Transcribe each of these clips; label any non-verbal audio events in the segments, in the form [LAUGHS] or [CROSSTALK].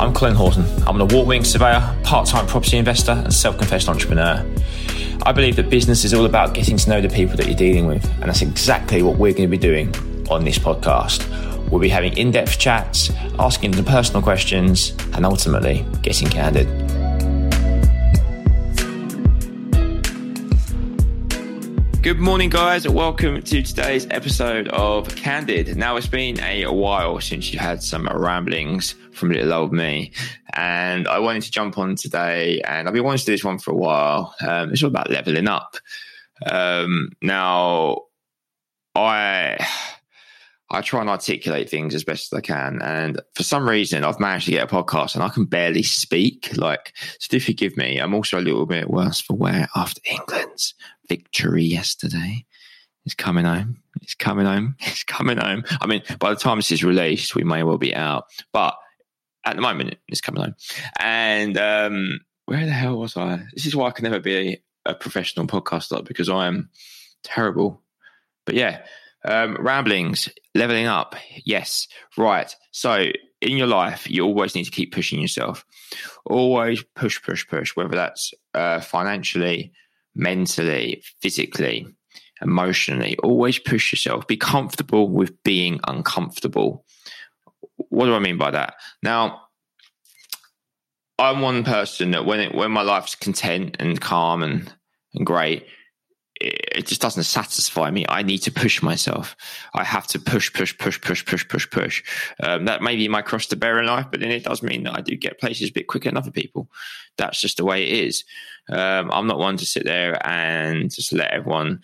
I'm Colin Horton. I'm an award winning surveyor, part time property investor, and self confessed entrepreneur. I believe that business is all about getting to know the people that you're dealing with, and that's exactly what we're going to be doing on this podcast. We'll be having in depth chats, asking the personal questions, and ultimately getting candid. Good morning, guys. Welcome to today's episode of Candid. Now, it's been a while since you had some ramblings from little old me, and I wanted to jump on today. And I've been wanting to do this one for a while. Um, it's all about leveling up. Um, now, I I try and articulate things as best as I can, and for some reason, I've managed to get a podcast, and I can barely speak. Like, so do forgive me. I'm also a little bit worse for wear after England's victory yesterday. It's coming home. It's coming home. [LAUGHS] It's coming home. I mean, by the time this is released, we may well be out. But at the moment, it's coming home. And um, where the hell was I? This is why I can never be a, a professional podcaster because I am terrible. But yeah, um, ramblings, leveling up. Yes, right. So in your life, you always need to keep pushing yourself. Always push, push, push, whether that's uh, financially, mentally, physically, emotionally. Always push yourself. Be comfortable with being uncomfortable. What do I mean by that? Now, I'm one person that when it, when my life's content and calm and, and great, it just doesn't satisfy me. I need to push myself. I have to push, push, push, push, push, push, push. Um, that may be my cross to bear in life, but then it does mean that I do get places a bit quicker than other people. That's just the way it is. Um, I'm not one to sit there and just let everyone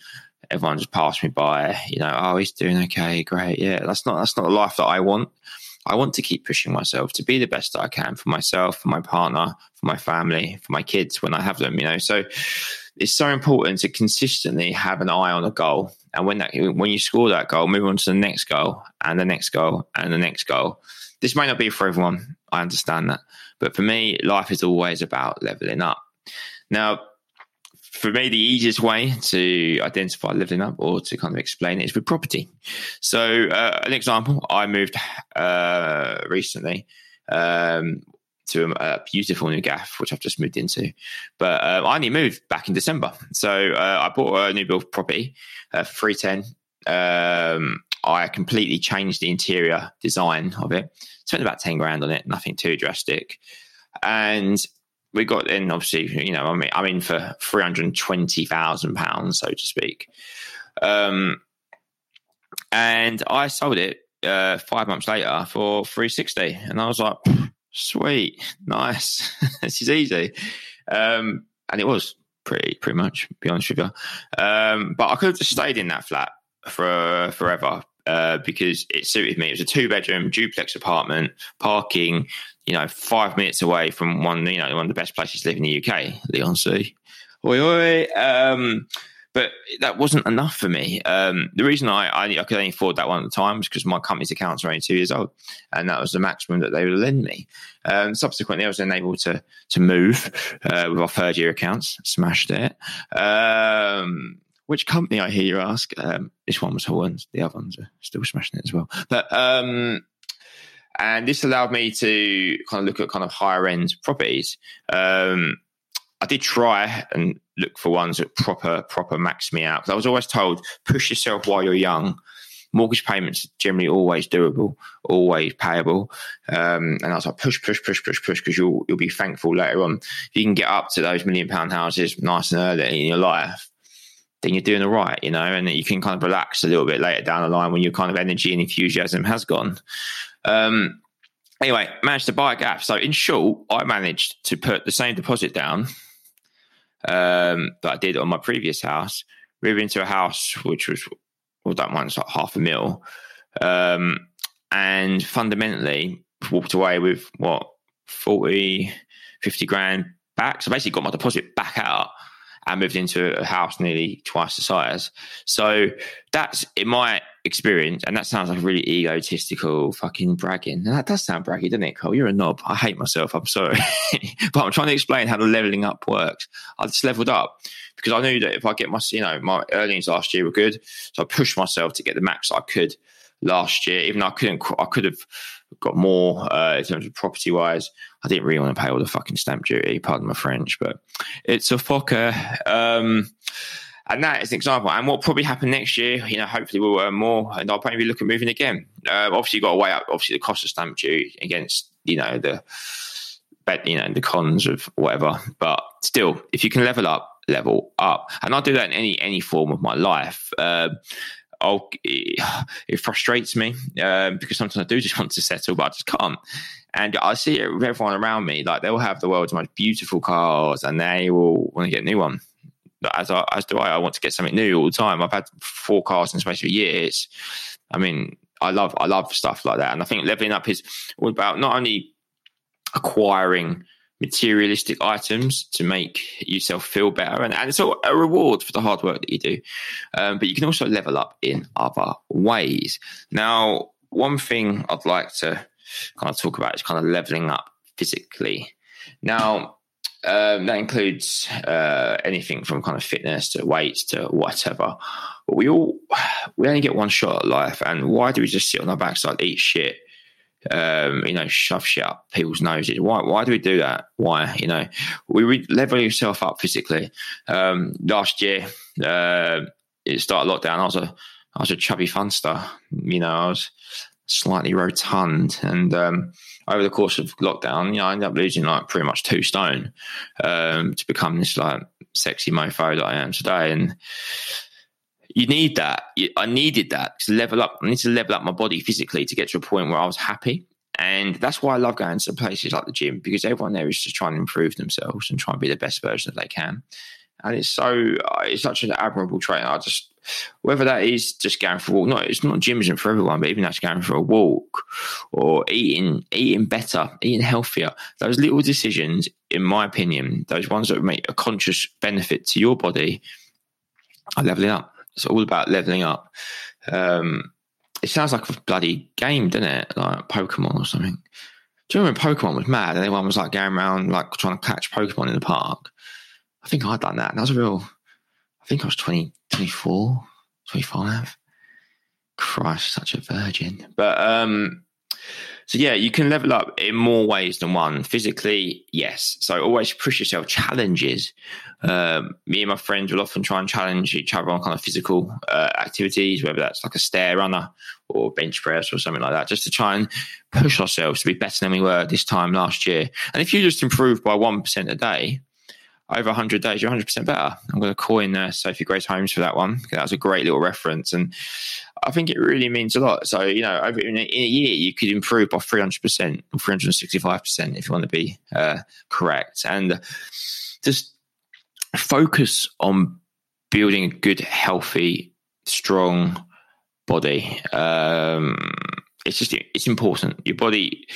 everyone just pass me by. You know, oh, he's doing okay, great, yeah. That's not that's not the life that I want. I want to keep pushing myself to be the best that I can for myself, for my partner, for my family, for my kids when I have them. You know, so it's so important to consistently have an eye on a goal. And when that when you score that goal, move on to the next goal and the next goal and the next goal. This may not be for everyone. I understand that. But for me, life is always about leveling up. Now, for me, the easiest way to identify leveling up or to kind of explain it is with property. So, uh, an example, I moved uh, recently um, to a, beautiful new gaff, which I've just moved into. But uh, I only moved back in December. So uh, I bought a new build property uh, for 310. Um, I completely changed the interior design of it. Spent about 10 grand on it, nothing too drastic. And we got in, obviously, you know, I mean, I'm in for £320,000, so to speak. Um, and I sold it uh, five months later for 360 and I was like, sweet, [LAUGHS] nice. [LAUGHS] this is easy. Um, and it was pretty, pretty much, be honest with you. Um, but I could have just stayed in that flat for forever uh, because it suited me. It was a two bedroom duplex apartment, parking, you know, five minutes away from one, you know, one of the best places to live in the UK, Leigh-on-Sea. Oi, oi. Um, but that wasn't enough for me. Um, the reason I, I, I, could only afford that one at the time was because my company's accounts were only two years old, and that was the maximum that they would lend me. Um, subsequently, I was then able to to move uh, with our third year accounts, smashed it. Um, which company I hear you ask? Um, this one was Horton's. The other ones are still smashing it as well. But um, and this allowed me to kind of look at kind of higher end properties. Um, I did try and look for ones that proper proper max me out because I was always told push yourself while you're young. Mortgage payments generally always doable, always payable, um, and I was like push, push, push, push, push because you'll you'll be thankful later on if you can get up to those million pound houses nice and early in your life. Then you're doing all right, you know, and you can kind of relax a little bit later down the line when your kind of energy and enthusiasm has gone. Um, anyway, managed to buy a gap. So in short, I managed to put the same deposit down um, that I did on my previous house, move into a house which was well that one's like half a mil, um, and fundamentally walked away with what 40, 50 grand back. So basically got my deposit back out and moved into a house nearly twice the size. So that's in my experience, and that sounds like really egotistical fucking bragging. And that does sound braggy, doesn't it, Cole? You're a knob. I hate myself. I'm sorry. [LAUGHS] but I'm trying to explain how the leveling up works. I just leveled up because I knew that if I get my, you know, my earnings last year were good. So I pushed myself to get the max I could last year, even though I couldn't, I could have got more uh, in terms of property wise. I didn't really want to pay all the fucking stamp duty, pardon my French, but it's a fucker. Um, and that is an example. And what probably happen next year, you know, hopefully we'll earn more and I'll probably look at moving again. Uh, obviously, you've got to weigh up, obviously, the cost of stamp duty against, you know, the, but, you know, the cons of whatever. But still, if you can level up, level up. And I'll do that in any, any form of my life. Uh, I'll, it frustrates me uh, because sometimes I do just want to settle, but I just can't. And I see it with everyone around me. Like they'll have the world's most beautiful cars, and they will want to get a new one. As I, as do I. I want to get something new all the time. I've had four cars in the space of years. I mean, I love I love stuff like that, and I think leveling up is all about not only acquiring materialistic items to make yourself feel better. And, and it's a, a reward for the hard work that you do. Um, but you can also level up in other ways. Now, one thing I'd like to kind of talk about is kind of leveling up physically. Now, um, that includes uh, anything from kind of fitness to weights to whatever. But we all we only get one shot at life, and why do we just sit on our backside, eat shit, um, you know, shove shit up people's noses. Why? Why do we do that? Why? You know, we level yourself up physically. Um, last year, uh, it started lockdown. I was a, I was a chubby funster. You know, I was slightly rotund, and um, over the course of lockdown, you know, I ended up losing like pretty much two stone um, to become this like sexy mofo that I am today, and you need that. I needed that to level up. I need to level up my body physically to get to a point where I was happy. And that's why I love going to places like the gym because everyone there is just trying to improve themselves and try and be the best version that they can. And it's so, uh, it's such an admirable trait. I just, whether that is just going for a walk, no, it's not gym isn't for everyone, but even that's going for a walk or eating, eating better, eating healthier, those little decisions, in my opinion, those ones that make a conscious benefit to your body are leveling up. It's all about leveling up. Um, it sounds like a bloody game, doesn't it? Like Pokemon or something. Do you remember when Pokemon was mad and everyone was like going around like trying to catch Pokemon in the park? I think I'd done that. That was a real, I think I was 20, 24, 25. Christ, such a virgin. But um, so yeah, you can level up in more ways than one. Physically, yes. So always push yourself. Challenges. Um, me and my friends will often try and challenge each other on kind of physical uh, activities, whether that's like a stair runner or bench press or something like that, just to try and push ourselves to be better than we were this time last year. And if you just improve by one percent a day, over 100 days, you're 100% better. I'm going to coin uh, Sophie Grace Holmes for that one. That was a great little reference. And I think it really means a lot. So, you know, over in a, in a year, you could improve by 300% or 365% if you want to be uh, correct. And just focus on building a good, healthy, strong body. Um, it's just, it's important. Your body,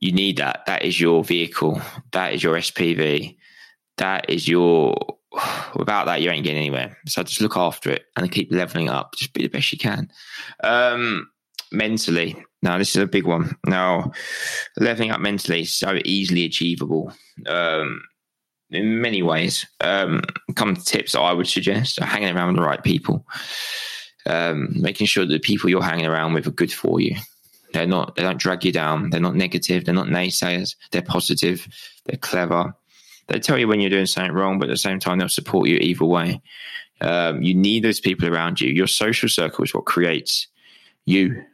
you need that. That is your vehicle. That is your SPV that is your [SIGHS] without that you ain't getting anywhere. So just look after it and keep leveling up. Just be the best you can. Um, mentally, now this is a big one. Now, leveling up mentally is so easily achievable. Um, in many ways, um, come to tips I would suggest hanging around with the right people, um, making sure that the people you're hanging around with are good for you. They're not. They don't drag you down. They're not negative. They're not naysayers. They're positive. They're clever they tell you when you're doing something wrong, but at the same time, they'll support you either way. Um, you need those people around you. Your social circle is what creates you.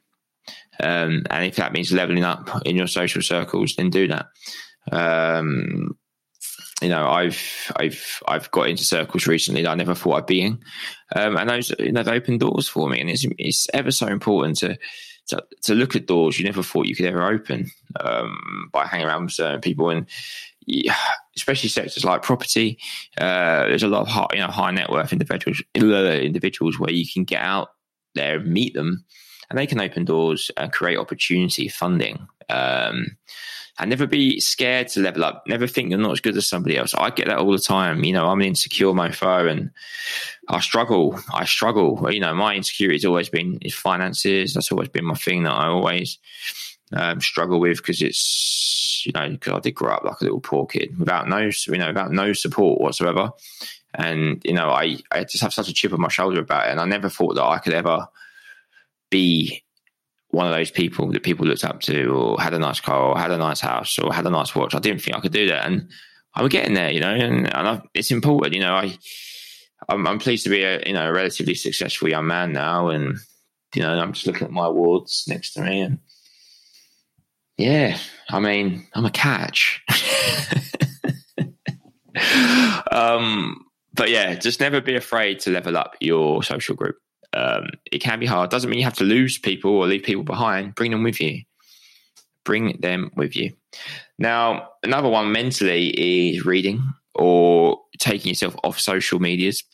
Um, and if that means leveling up in your social circles, then do that. Um, you know, I've I've I've got into circles recently that I never thought I'd be in, um, and those you know they open doors for me, and it's it's ever so important to to, to look at doors you never thought you could ever open um, by hanging around with certain people, and especially sectors like property, uh, there's a lot of high, you know high net worth individuals individuals where you can get out there and meet them, and they can open doors and create opportunity funding. Um, and never be scared to level up. Never think you're not as good as somebody else. I get that all the time. You know, I'm an insecure mofo and I struggle. I struggle. You know, my insecurity has always been is finances. That's always been my thing that I always um, struggle with because it's you know because I did grow up like a little poor kid without no you know without no support whatsoever, and you know I I just have such a chip on my shoulder about it, and I never thought that I could ever be one of those people that people looked up to, or had a nice car, or had a nice house, or had a nice watch. I didn't think I could do that, and I'm getting there, you know, and, and I, it's important, you know. I I'm, I'm, pleased to be a you know a relatively successful young man now, and you know I'm just looking at my awards next to me, and yeah, I mean I'm a catch. [LAUGHS] um, but yeah, just never be afraid to level up your social group. Um, it can be hard. Doesn't mean you have to lose people or leave people behind. Bring them with you. Bring them with you. Now, another one mentally is reading or taking yourself off social medias.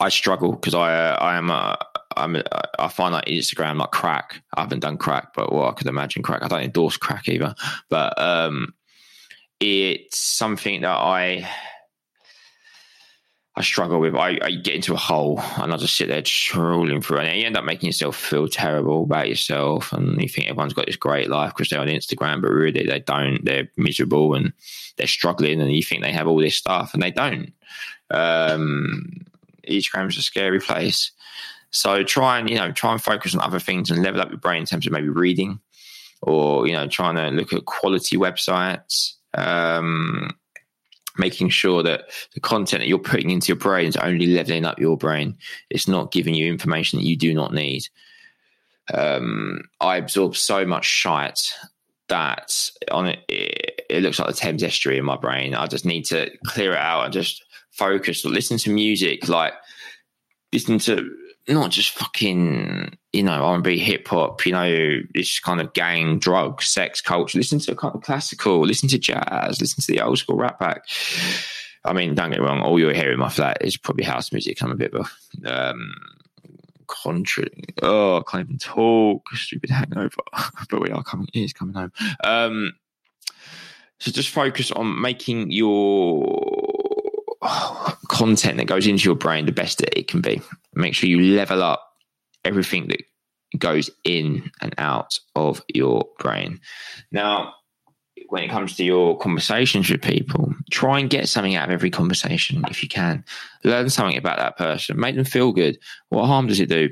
I struggle because I uh, I am a, I'm a, I find like Instagram like crack. I haven't done crack, but well, I could imagine crack. I don't endorse crack either, but um, it's something that I I struggle with. I, I, get into a hole and I just sit there trolling through, and you end up making yourself feel terrible about yourself, and you think everyone's got this great life because they're on Instagram, but really they don't. They're miserable and they're struggling, and you think they have all this stuff, and they don't. Um, Instagram's a scary place, so try and you know try and focus on other things and level up your brain in terms of maybe reading, or you know trying to look at quality websites. Um, making sure that the content that you're putting into your brain is only leveling up your brain. It's not giving you information that you do not need. Um, I absorb so much shite that on it, it, it, looks like the Thames estuary in my brain. I just need to clear it out and just focus. Or listen to music, like listen to not just fucking you know R&B, hip hop, you know this kind of gang, drugs, sex culture. Listen to kind of classical, listen to jazz, listen to the old school rap back. I mean, don't get me wrong. All you're hearing in my flat is probably house music. I'm a bit of um, contra. Oh, I can't even talk. Stupid hangover. [LAUGHS] but we are coming. Is coming home. Um, so just focus on making your content that goes into your brain the best that it can be. Make sure you level up everything that goes in and out of your brain. Now, when it comes to your conversations with people, try and get something out of every conversation if you can. Learn something about that person, make them feel good. What harm does it do?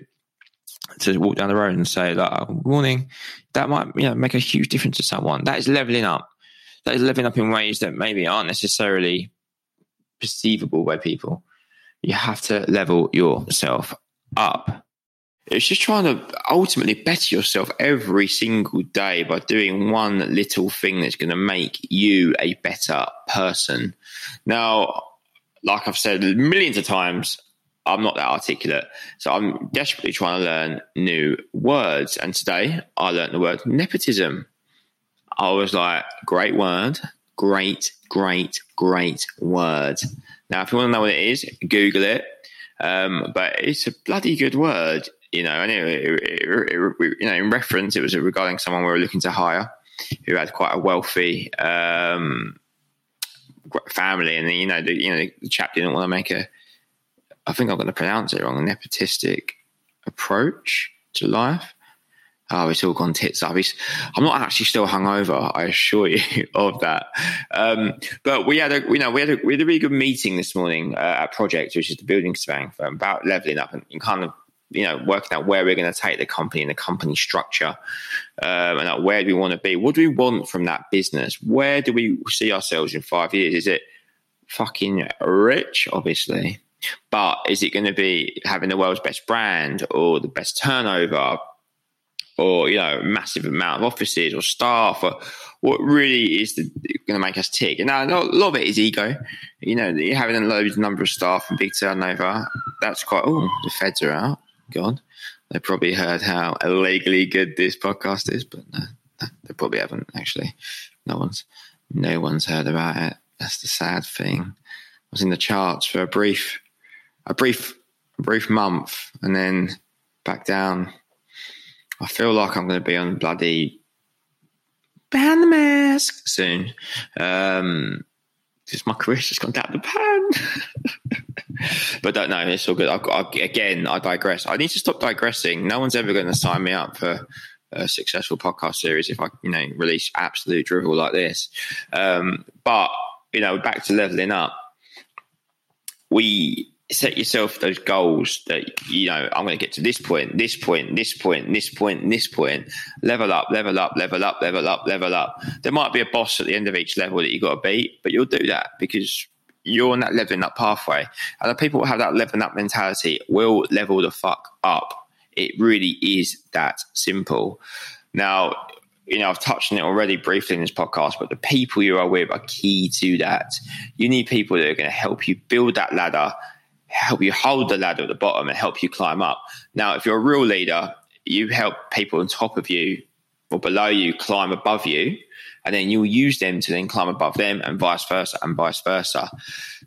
to walk down the road and say like oh, good morning that might you know make a huge difference to someone that is leveling up that is leveling up in ways that maybe aren't necessarily perceivable by people. You have to level yourself up. It's just trying to ultimately better yourself every single day by doing one little thing that's going to make you a better person. Now, like I've said millions of times, I'm not that articulate. So I'm desperately trying to learn new words. And today I learned the word nepotism. I was like, great word, great, great, great word. Now, if you want to know what it is, Google it. Um, but it's a bloody good word, you know. And it, it, it, you know, in reference, it was regarding someone we were looking to hire who had quite a wealthy um, family, and you know, the, you know, the chap didn't want to make a. I think I'm going to pronounce it wrong. Nepotistic approach to life oh, it's all gone tits up. I'm not actually still hungover, I assure you [LAUGHS] of that. Um, but we had a, you know, we had a, we had a really good meeting this morning uh, at Project, which is the building surveying firm, about leveling up and, and kind of, you know, working out where we're going to take the company and the company structure, um, and like where do we want to be? What do we want from that business? Where do we see ourselves in five years? Is it fucking rich, obviously? But is it going to be having the world's best brand or the best turnover, or you know massive amount of offices or staff or what really is going to make us tick. And now a lot of it is ego. You know, having a low number of staff and big turnover, that's quite. Oh, the feds are out. God, they probably heard how illegally good this podcast is, but no, they probably haven't actually. No one's, no one's heard about it. That's the sad thing. I was in the charts for a brief, a brief, a brief month, and then back down I feel like I'm going to be on bloody ban the mask soon. Um, just my career's just gone down the pan. [LAUGHS] but don't know. It's all good. I, I, again, I digress. I need to stop digressing. No one's ever going to sign me up for a successful podcast series if I, you know, release absolute drivel like this. Um, but you know, back to leveling up. We set yourself those goals that you know i'm going to get to this point this point this point this point this point. Level up level up level up level up level up. There might be a boss at the end of each level that you got to beat but you'll do that because you're on that leveling up pathway. And the people who have that leveling up mentality will level the fuck up. It really is that simple. Now you know, I've touched on it already briefly in this podcast, but the people you are with are key to that. You need people that are going to help you build that ladder help you hold the ladder at the bottom and help you climb up. Now, if you're a real leader, you help people on top of you or below you climb above you, and then you'll use them to then climb above them and vice versa and vice versa.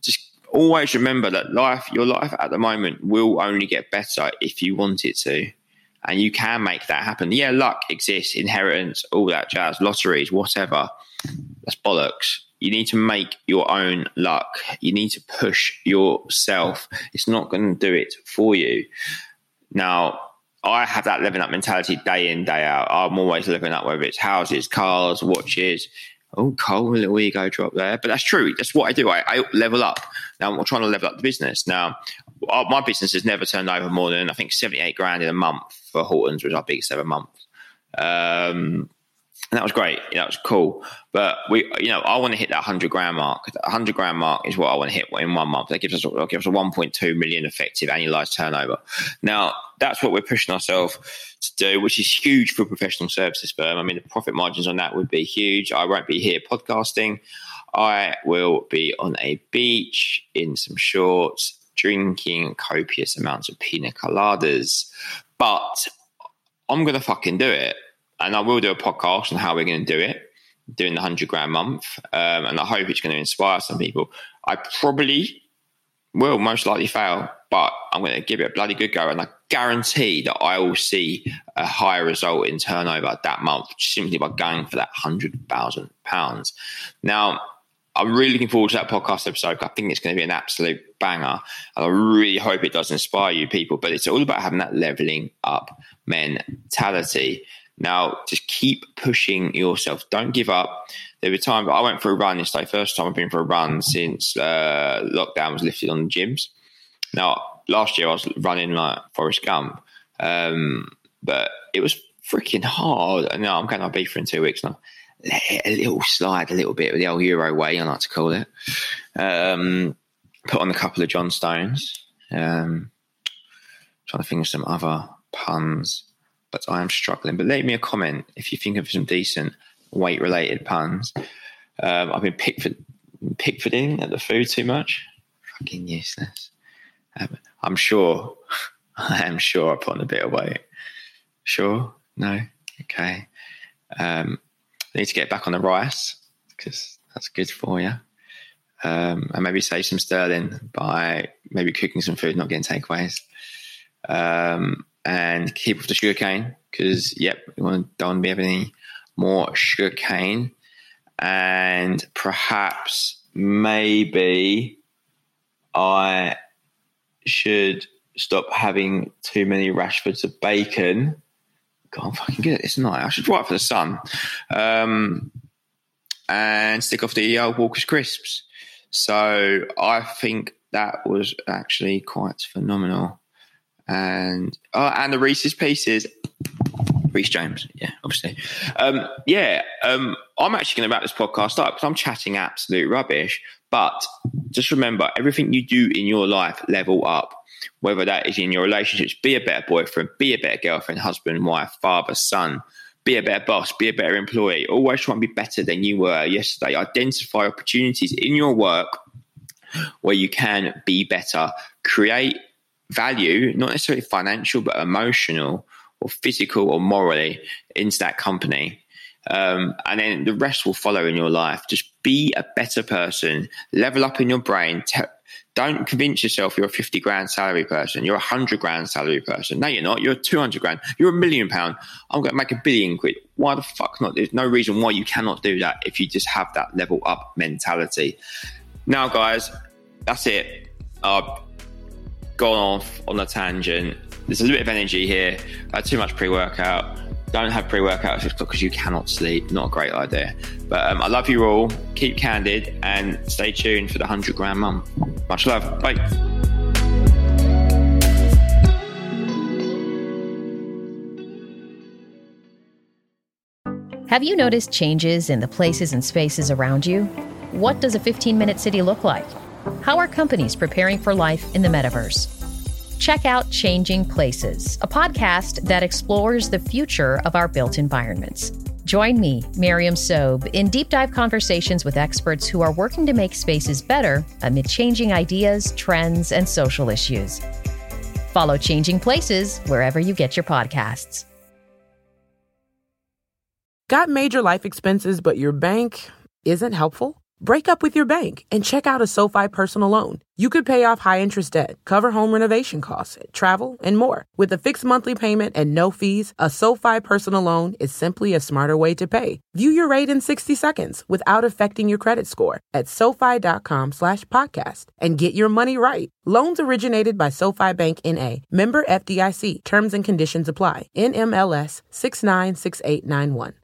Just always remember that life, your life at the moment will only get better if you want it to. And you can make that happen. Yeah, luck exists, inheritance, all that jazz, lotteries, whatever. That's bollocks. You need to make your own luck. You need to push yourself. It's not going to do it for you. Now, I have that living up mentality day in, day out. I'm always living up, whether it's houses, cars, watches. Oh, Cole, a little ego drop there. But that's true. That's what I do. I, I level up. Now, I'm trying to level up the business. Now, my business has never turned over more than, I think, 78 grand in a month for Hortons, was our biggest ever month. Um, and that was great. that was cool. But we, you know, I want to hit that hundred grand mark. Hundred grand mark is what I want to hit in one month. That gives us that gives us a one point two million effective annualized turnover. Now that's what we're pushing ourselves to do, which is huge for a professional services firm. I mean, the profit margins on that would be huge. I won't be here podcasting. I will be on a beach in some shorts, drinking copious amounts of pina coladas. But I'm gonna fucking do it and I will do a podcast on how we're going to do it, doing the 100 grand month. Um, and I hope it's going to inspire some people. I probably will most likely fail, but I'm going to give it a bloody good go. And I guarantee that I will see a higher result in turnover that month simply by going for that £100,000. Now, I'm really looking forward to that podcast episode. I think it's going to be an absolute banger. And I really hope it does inspire you people. But it's all about having that leveling up mentality. Now, just keep pushing yourself. Don't give up. There were times I went for a run yesterday. First time I've been for a run since uh, lockdown was lifted on the gyms. Now, last year I was running like Forrest Gump, um, but it was freaking hard. And now I'm going to Ibiza in two weeks now. Let a little slide a little bit with the old Euro way, I like to call it. Um, put on a couple of John Stones. Um, trying to think of some other puns but I am struggling. But leave me a comment if you think of some decent weight related puns. Um, I've been Pickford, Pickfording at the food too much. Fucking useless. Um, I'm sure, [LAUGHS] I am sure I put on a bit of weight. Sure? No? Okay. Um, I need to get back on the rice because that's good for you. Um, and maybe save some sterling by maybe cooking some food, not getting takeaways. Um, and keep off the sugar cane because, yep, we don't want to be having any more sugar cane. And perhaps maybe I should stop having too many Rashfords of bacon. God, I'm fucking good this night. I should write for the sun. Um, and stick off the old Walker's crisps. So I think that was actually quite phenomenal and oh, and the Reese's Pieces. Reece James, yeah, obviously. Um, yeah, um, I'm actually going to wrap this podcast up because I'm chatting absolute rubbish. But just remember, everything you do in your life level up. Whether that is in your relationships, be a better boyfriend, be a better girlfriend, husband, wife, father, son. Be a better boss, be a better employee. Always try and be better than you were yesterday. Identify opportunities in your work where you can be better. Create value, not necessarily financial, but emotional or physical or morally into that company. Um, and then the rest will follow in your life. Just be a better person, level up in your brain. Don't convince yourself you're a 50 grand salary person. You're a 100 grand salary person. No, you're not. You're 200 grand. You're a million pound. I'm going to make a billion quid. Why the fuck not? There's no reason why you cannot do that if you just have that level up mentality. Now, guys, that's it. Uh, gone off on a tangent. There's a little bit of energy here. I had too much pre workout. Don't have pre workout at 5 o'clock because you cannot sleep. Not a great idea. But um, I love you all. Keep candid and stay tuned for the 100 grand mum. Much love. Bye. Have you noticed changes in the places and spaces around you? What does a 15 minute city look like? How are companies preparing for life in the metaverse? Check out Changing Places, a podcast that explores the future of our built environments. Join me, Miriam Sobe, in deep dive conversations with experts who are working to make spaces better amid changing ideas, trends, and social issues. Follow Changing Places wherever you get your podcasts. Got major life expenses, but your bank isn't helpful? Break up with your bank and check out a SoFi personal loan. You could pay off high interest debt, cover home renovation costs, travel, and more. With a fixed monthly payment and no fees, a SoFi personal loan is simply a smarter way to pay. View your rate in 60 seconds without affecting your credit score at SoFi.com slash podcast and get your money right. Loans originated by SoFi Bank NA, member FDIC. Terms and conditions apply. NMLS 696891.